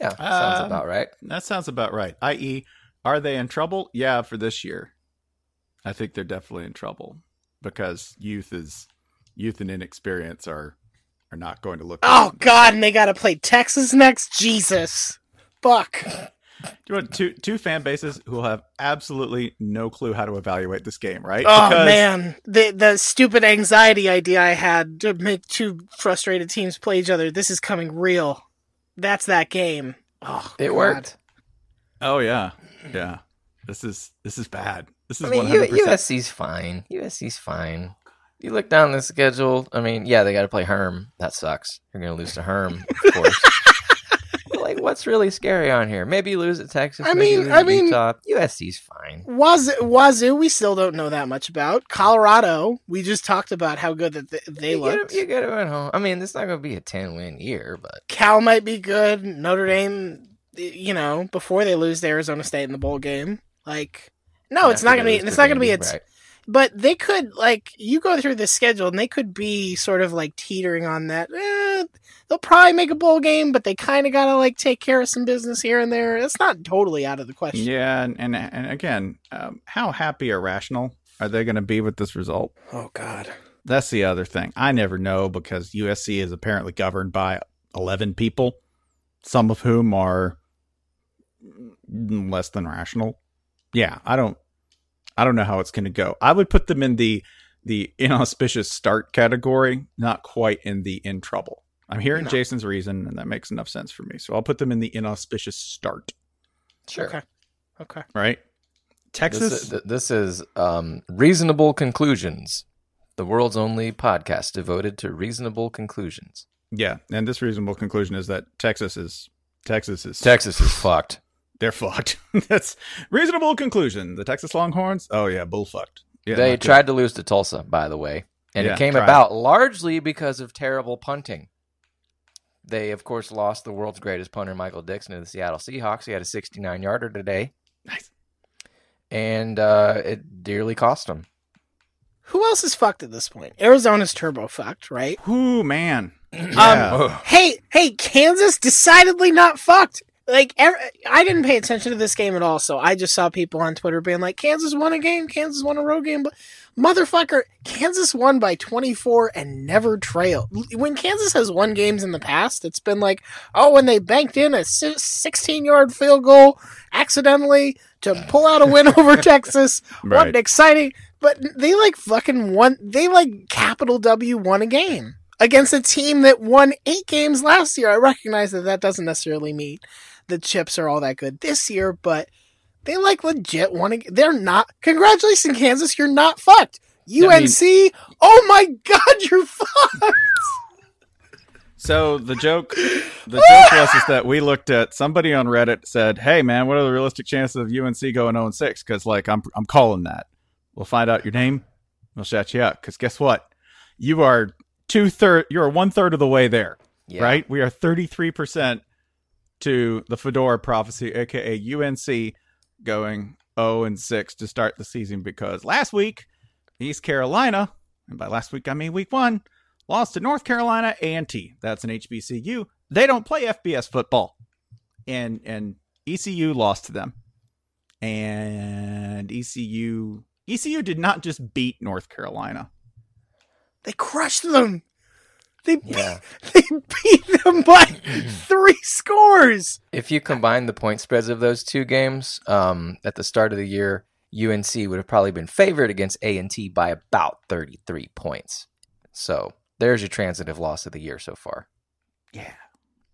Yeah, sounds Um, about right. That sounds about right. I.e., are they in trouble? Yeah, for this year. I think they're definitely in trouble because youth is youth and inexperience are are not going to look. Oh god, and they got to play Texas next. Jesus, fuck. Do you want two two fan bases who will have absolutely no clue how to evaluate this game, right? Oh Because- man, the the stupid anxiety idea I had to make two frustrated teams play each other. This is coming real. That's that game. Oh, It God. worked. Oh yeah, yeah. This is this is bad. This is I mean, hundred percent. USC's fine. USC's fine. You look down the schedule. I mean, yeah, they got to play Herm. That sucks. You're going to lose to Herm, of course. Like, what's really scary on here? Maybe you lose at Texas. I mean- I mean- Utah. USC's fine. Wazoo, Wazoo, we still don't know that much about. Colorado, we just talked about how good that they, they you looked. Get, you get it at home. I mean, it's not going to be a ten win year, but Cal might be good. Notre Dame, you know, before they lose to Arizona State in the bowl game, like, no, it's not gonna be. It's not gonna be. It's, right. But they could like you go through the schedule and they could be sort of like teetering on that. Eh, they'll probably make a bowl game, but they kind of gotta like take care of some business here and there. It's not totally out of the question. Yeah, and and, and again, um, how happy or rational are they going to be with this result? Oh God. That's the other thing. I never know because USC is apparently governed by 11 people, some of whom are less than rational. Yeah, I don't I don't know how it's going to go. I would put them in the the inauspicious start category, not quite in the in trouble. I'm hearing No. Jason's reason and that makes enough sense for me. So I'll put them in the inauspicious start, sure. Okay. Okay. right? Texas This, is- this is um, reasonable conclusions. The world's only podcast devoted to reasonable conclusions. Yeah, and this reasonable conclusion is that Texas is Texas is Texas is fucked. They're fucked. That's reasonable conclusion. The Texas Longhorns. Oh yeah, bull fucked. Yeah, they not good. tried to lose to Tulsa, by the way, and Yeah, it came tried. about largely because of terrible punting. They, of course, lost the world's greatest punter, Michael Dickson, to the Seattle Seahawks. He had a 69 yarder today, Nice. and uh, it dearly cost him. Who else is fucked at this point? Arizona's turbo fucked, right? Whoo man. Yeah. Um, Hey, hey, Kansas decidedly not fucked. Like I didn't pay attention to this game at all, so I just saw people on Twitter being like, "Kansas won a game, Kansas won a road game." But motherfucker, Kansas won by 24 and never trailed. When Kansas has won games in the past, it's been like, oh, when they banked in a 16 yard field goal accidentally to pull out a win over Texas. What an exciting! But they like fucking won. They like capital W won a game against a team that won eight games last year. I recognize that that doesn't necessarily mean the chips are all that good this year, but they like legit won. A, they're not. Congratulations, Kansas. You're not fucked. UNC. oh my God, you're fucked. So the joke, the joke was is that we looked at somebody on Reddit said, "Hey man, what are the realistic chances of UNC going 0 6?" Because like I'm I'm calling that. We'll find out your name. We'll shout you out. Because guess what? You are two third. You are one third of the way there. Yeah. Right? We are 33 percent to the Fedora prophecy, aka UNC, going 0 and 6 to start the season. Because last week, East Carolina, and by last week I mean week one, lost to North Carolina A&T. That's an HBCU. They don't play FBS football, and and ECU lost to them. And ECU ECU did not just beat North Carolina. They crushed them. They Yeah. they beat them by three scores. If you combine the point spreads of those two games, um, at the start of the year, UNC would have probably been favored against A and T by about thirty-three points. So there's your transitive loss of the year so far. Yeah.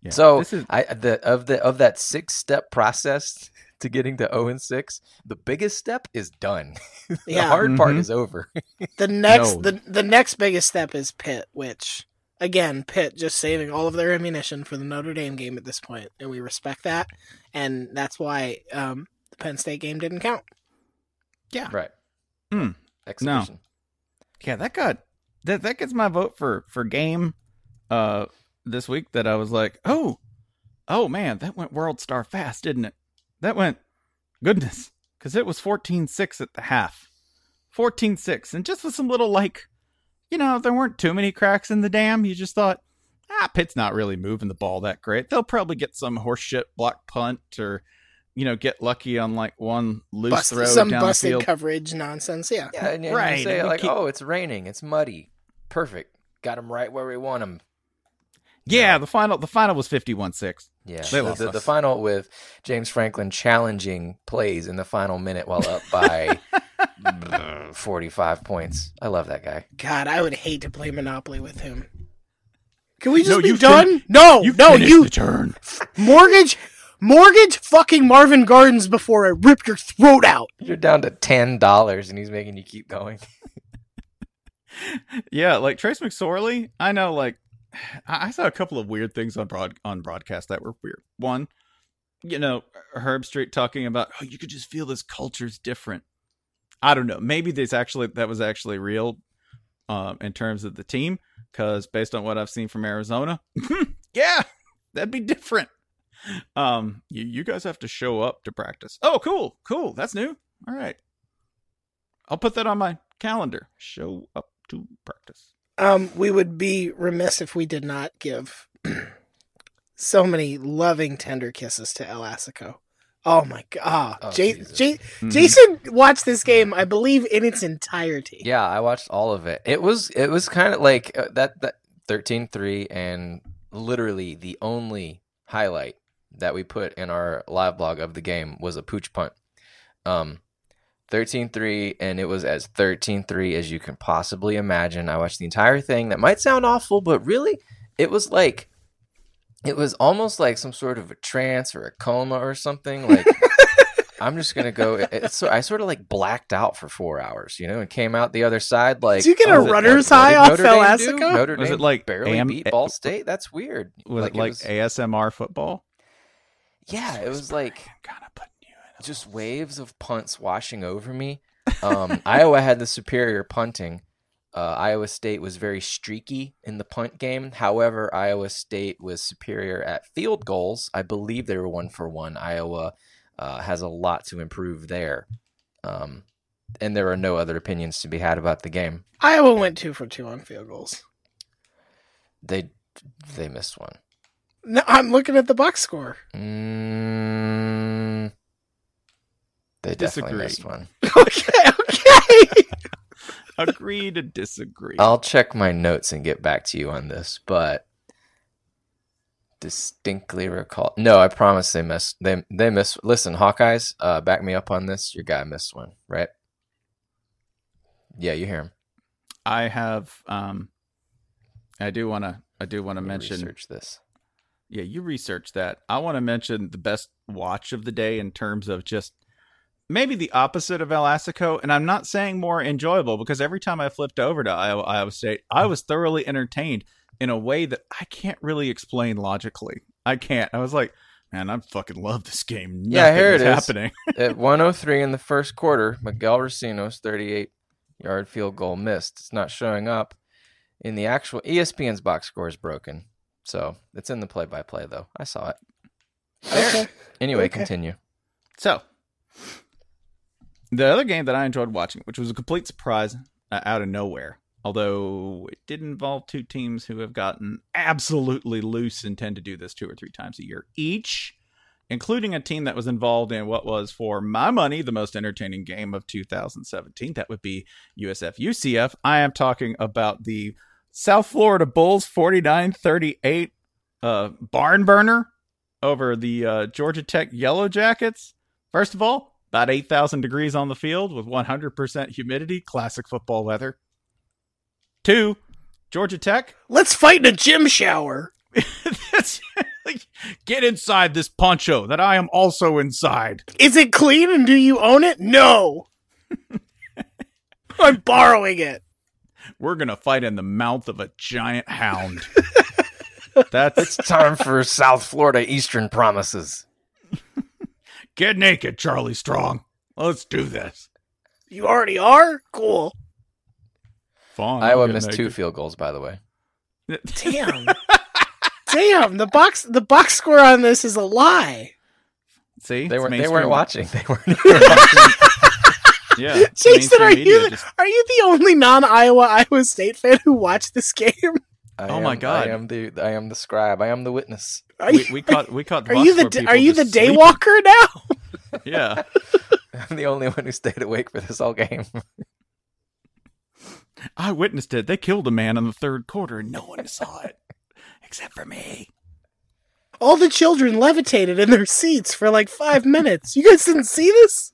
yeah. So this is I the of the of that six step process to getting to 0 and 6, the biggest step is done. the Yeah. hard part Mhm. is over. The next No. the the next biggest step is Pitt, which again, Pitt just saving all of their ammunition for the Notre Dame game at this point, and we respect that, and that's why um, the Penn State game didn't count. yeah. right. Mm. Exhibition. Yeah, that got that that gets my vote for for game uh this week that I was like, "Oh. Oh man, that went world star fast, didn't it?" That went goodness cuz it was 14-6 at the half. 14-6 and just with some little like you know, there weren't too many cracks in the dam. You just thought, "Ah, Pitt's not really moving the ball that great. They'll probably get some horseshit block punt or you know, get lucky on like one loose Bust, throw some down the busted field. coverage nonsense. Yeah. Yeah, and, and Right, you say and like, keep- "Oh, it's raining. It's muddy. Perfect. Got him right where we want him." Yeah, the final the final was 51-6. Yeah, They the, lost the, us. the final with James Franklin challenging plays in the final minute while up by 45 points. I love that guy. God, I would hate to play Monopoly with him. Can we just No, be you've done? fin- no, You've no, you the turn. mortgage Mortgage fucking Marvin Gardens before I rip your throat out. You're down to ten dollars, and he's making you keep going. yeah, like Trace McSorley. I know, like I I saw a couple of weird things on broad on broadcast that were weird. One, you know, Herbstreit talking about, oh, you could just feel this culture's different. I don't know. Maybe this actually that was actually real, um, in terms of the team, because based on what I've seen from Arizona, yeah, that'd be different. Um, you you guys have to show up to practice. Oh, cool, cool. That's new. All right, I'll put that on my calendar. Show up to practice. Um, we would be remiss if we did not give so many loving, tender kisses to El Assico. Oh my god! Oh, J-. J- Mhm. Jason watched this game, I believe, in its entirety. Yeah, I watched all of it. It was it was kind of like uh, that that 13-3 and literally the only highlight that we put in our live blog of the game was a pooch punt. Um 13-3 and it was as 13-3 as you can possibly imagine. I watched the entire thing. That might sound awful, but really it was like it was almost like some sort of a trance or a coma or something like I'm just gonna go. it- It's so I sort of like blacked out for four hours, you know, and came out the other side like. Did you get a runner's what- what high did off Notre El Dame do? Asico? Was it like barely AM beat Ball State? That's weird. Was it like ASMR football? yeah, it was like kind of putting you in. just waves of punts washing over me. Um, Iowa had the superior punting. Uh, Iowa State was very streaky in the punt game. However, Iowa State was superior at field goals. I believe they were one for one. Iowa uh, has a lot to improve there. Um, and there are no other opinions to be had about the game. Iowa went two for two on field goals. They they missed one. No, I'm looking at the box score. Mm, they definitely Disagree. missed one. okay, okay. Agree to disagree. I'll check my notes and get back to you on this, but distinctly recall. No, I promise they missed. They they missed. Listen, Hawkeyes, uh, back me up on this. Your guy missed one, right? Yeah, you hear him. I have. Um, I do want to. I do want to mention. research this. Yeah, you research that. I want to mention the best watch of the day in terms of just maybe the opposite of El Assico, and I'm not saying more enjoyable because every time I flipped over to Iowa, Iowa State, I was thoroughly entertained in a way that I can't really explain logically. I can't. I was like, man, I fucking love this game. Nothing Yeah, here it is is. happening. At 103 in the first quarter, Miguel Recinos' 38 yard field goal missed. It's not showing up in the actual ESPN's box score is broken. So it's in the play by play though. I saw it. Okay. Anyway, Okay. continue. So, the other game that I enjoyed watching, which was a complete surprise uh, out of nowhere, although it did involve two teams who have gotten absolutely loose and tend to do this two or three times a year each, including a team that was involved in what was, for my money, the most entertaining game of 2017. That would be USF UCF. I am talking about the South Florida Bulls 49 38 uh, barn burner over the uh, Georgia Tech Yellow Jackets. First of all, about 8,000 degrees on the field with 100% humidity, classic football weather. Two, Georgia Tech. Let's fight in a gym shower. That's- Get inside this poncho that I am also inside. Is it clean and do you own it? No. I'm borrowing it. We're going to fight in the mouth of a giant hound. That's It's time for South Florida Eastern Promises. Get naked, Charlie Strong. Let's do this. You already are? Cool. Fun. Iowa Get missed two field goals, by the way. Damn. Damn, the box the box score on this is a lie. See, They weren't. They weren't watching. They weren't. even watching. Yeah, Jason, are you just- are you the only non-Iowa Iowa State fan who watched this game? I Oh my God. I am the. I am the scribe. I am the witness. Are we, you, we caught we caught. are you the score d- are you the daywalker now? Yeah. I'm the only one who stayed awake for this whole game. I witnessed it. They killed a man in the third quarter and no one saw it except for me. All the children levitated in their seats for like five minutes. You guys didn't see this?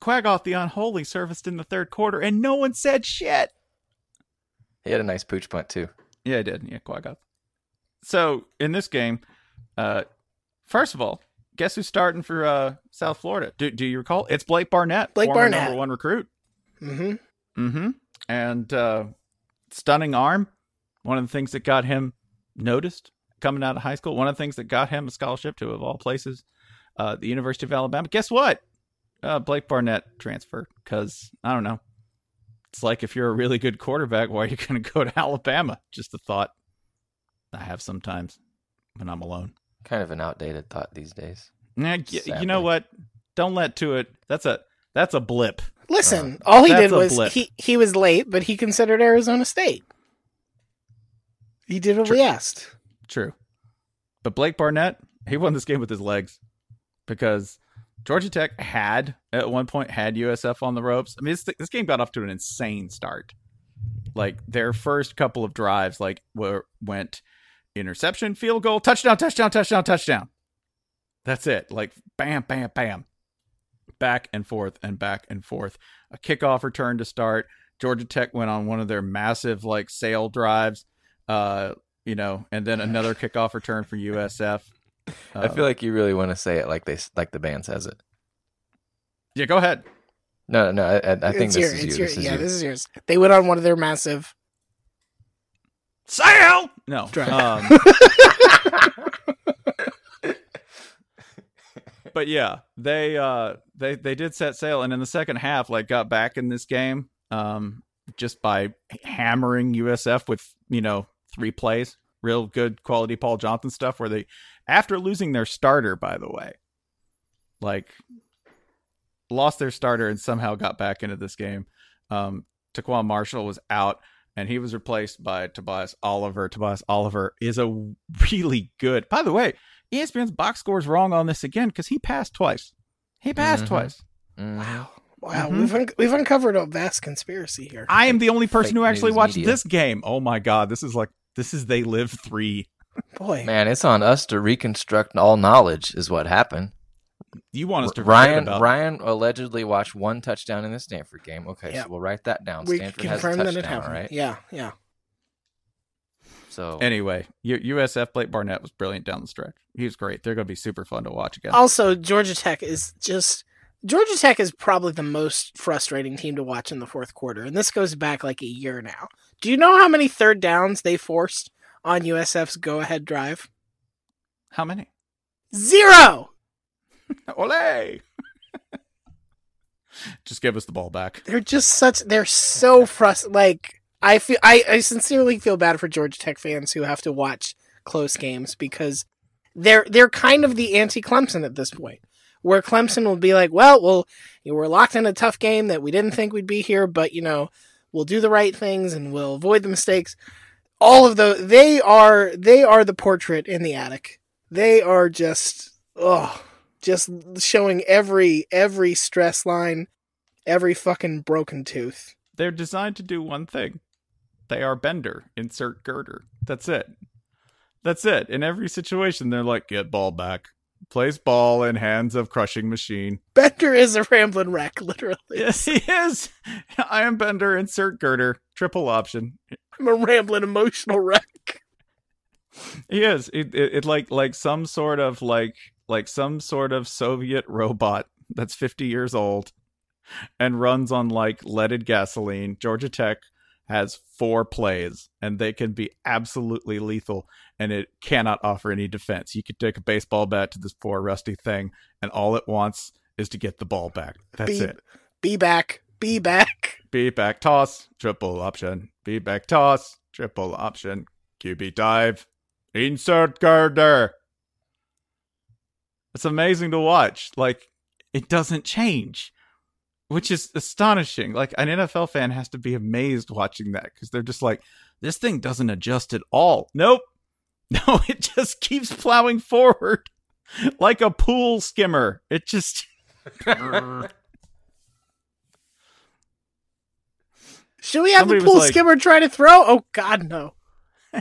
Quaggoth the Unholy serviced in the third quarter and no one said shit. he had a nice pooch punt too. Yeah, I did. Yeah, Quaggoth. So in this game, uh, First of all, guess who's starting for uh, South Florida? Do, do you recall? It's Blake Barnett, Blake Barnett. number one recruit. Mm-hmm. Mm-hmm. And uh, stunning arm. One of the things that got him noticed coming out of high school. One of the things that got him a scholarship to, of all places, uh, the University of Alabama. Guess what? Uh, Blake Barnett transferred because I don't know. It's like if you're a really good quarterback, why are you going to go to Alabama? Just a thought I have sometimes when I'm alone. Kind of an outdated thought these days. Yeah, y- you know what? Don't let to it. That's a that's a blip. Listen, uh, all he did was blip. he he was late, but he considered Arizona State. He did what we asked. True. But Blake Barnett, he won this game with his legs because Georgia Tech had at one point had USF on the ropes. I mean, this, this game got off to an insane start. Like their first couple of drives, like were went interception, field goal, touchdown, touchdown, touchdown, touchdown. That's it. Like bam, bam, bam, back and forth and back and forth. A kickoff return to start. Georgia Tech went on one of their massive like sail drives. Uh, you know, and then another kickoff return for USF. I feel like you really want to say it like they like the band says it. Yeah, go ahead. No, no, I, I I think It's this your- is you. your- this is yeah, you. this is yours. They went on one of their massive. Sail. No. Um, but yeah, they uh they they did set sail, and in the second half, like got back in this game, um, just by hammering USF with you know three plays, real good quality Paul Johnson stuff. Where they, after losing their starter, by the way, like lost their starter and somehow got back into this game. Um, TaQuon Marshall was out and he was replaced by Tobias Oliver. Tobias Oliver is a really good. By the way, ESPN's box score is wrong on this again because he passed twice. He passed Mhm. twice. Wow, wow, Mhm. we've un- we've uncovered a vast conspiracy here. I am the only person Fake who actually watched media. this game. Oh my god, this is like this is They Live three. Boy, Man, it's on us to reconstruct all knowledge. Is what happened. You want us to Ryan about Ryan allegedly watched one touchdown in the Stanford game. Okay, Yeah. so we'll write that down. we Stanford has a confirmed that it touchdown, happened. right? Yeah, yeah. So Anyway, USF Blake Barnett was brilliant down the stretch. He was great. They're going to be super fun to watch again. Also, Georgia Tech is just Georgia Tech is probably the most frustrating team to watch in the fourth quarter, and this goes back like a year now. Do you know how many third downs they forced on USF's go-ahead drive? How many? Zero. Ole! Just give us the ball back. They're just such. They're so frustrated. Like I feel. I, I sincerely feel bad for Georgia Tech fans who have to watch close games because they're they're kind of the anti-Clemson at this point, where Clemson will be like, well, well, you know, we're locked in a tough game that we didn't think we'd be here, but you know, we'll do the right things and we'll avoid the mistakes. All of those, they are they are the portrait in the attic. They are just oh, just showing every every stress line, every fucking broken tooth. They're designed to do one thing. They are bender, insert girder. That's it. That's it. In every situation, they're like, get ball back. Place ball in hands of crushing machine. Bender is a rambling wreck, literally. Yes, he is. I am bender, insert girder. Triple option. I'm a rambling emotional wreck. He is. It, it, it like like some sort of like like some sort of Soviet robot that's 50 years old and runs on like leaded gasoline. Georgia Tech has four plays and they can be absolutely lethal and it cannot offer any defense. You could take a baseball bat to this poor rusty thing and all it wants is to get the ball back. That's be, it. Be back. Be back. Be back toss, triple option. Be back toss, triple option. QB dive, insert girder. It's amazing to watch. Like, it doesn't change, which is astonishing. Like, an NFL fan has to be amazed watching that because they're just like, this thing doesn't adjust at all. Nope. No, it just keeps plowing forward like a pool skimmer. It just. Should we have Somebody the pool like- skimmer try to throw? Oh God, no.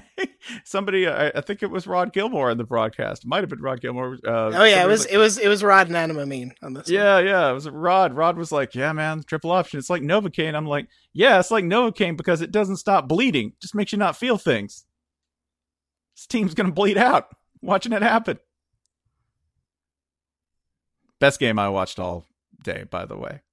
somebody I, I think it was rod gilmore in the broadcast. It might have been rod gilmore uh, Oh yeah, it was like- it was it was Rod and Anima mean on this. one. yeah yeah it was rod. Rod was like yeah man triple option. It's like novocaine. I'm like yeah it's like novocaine because it doesn't stop bleeding. Just makes you not feel things. This team's gonna bleed out. Watching it happen. Best game I watched all day, by the way.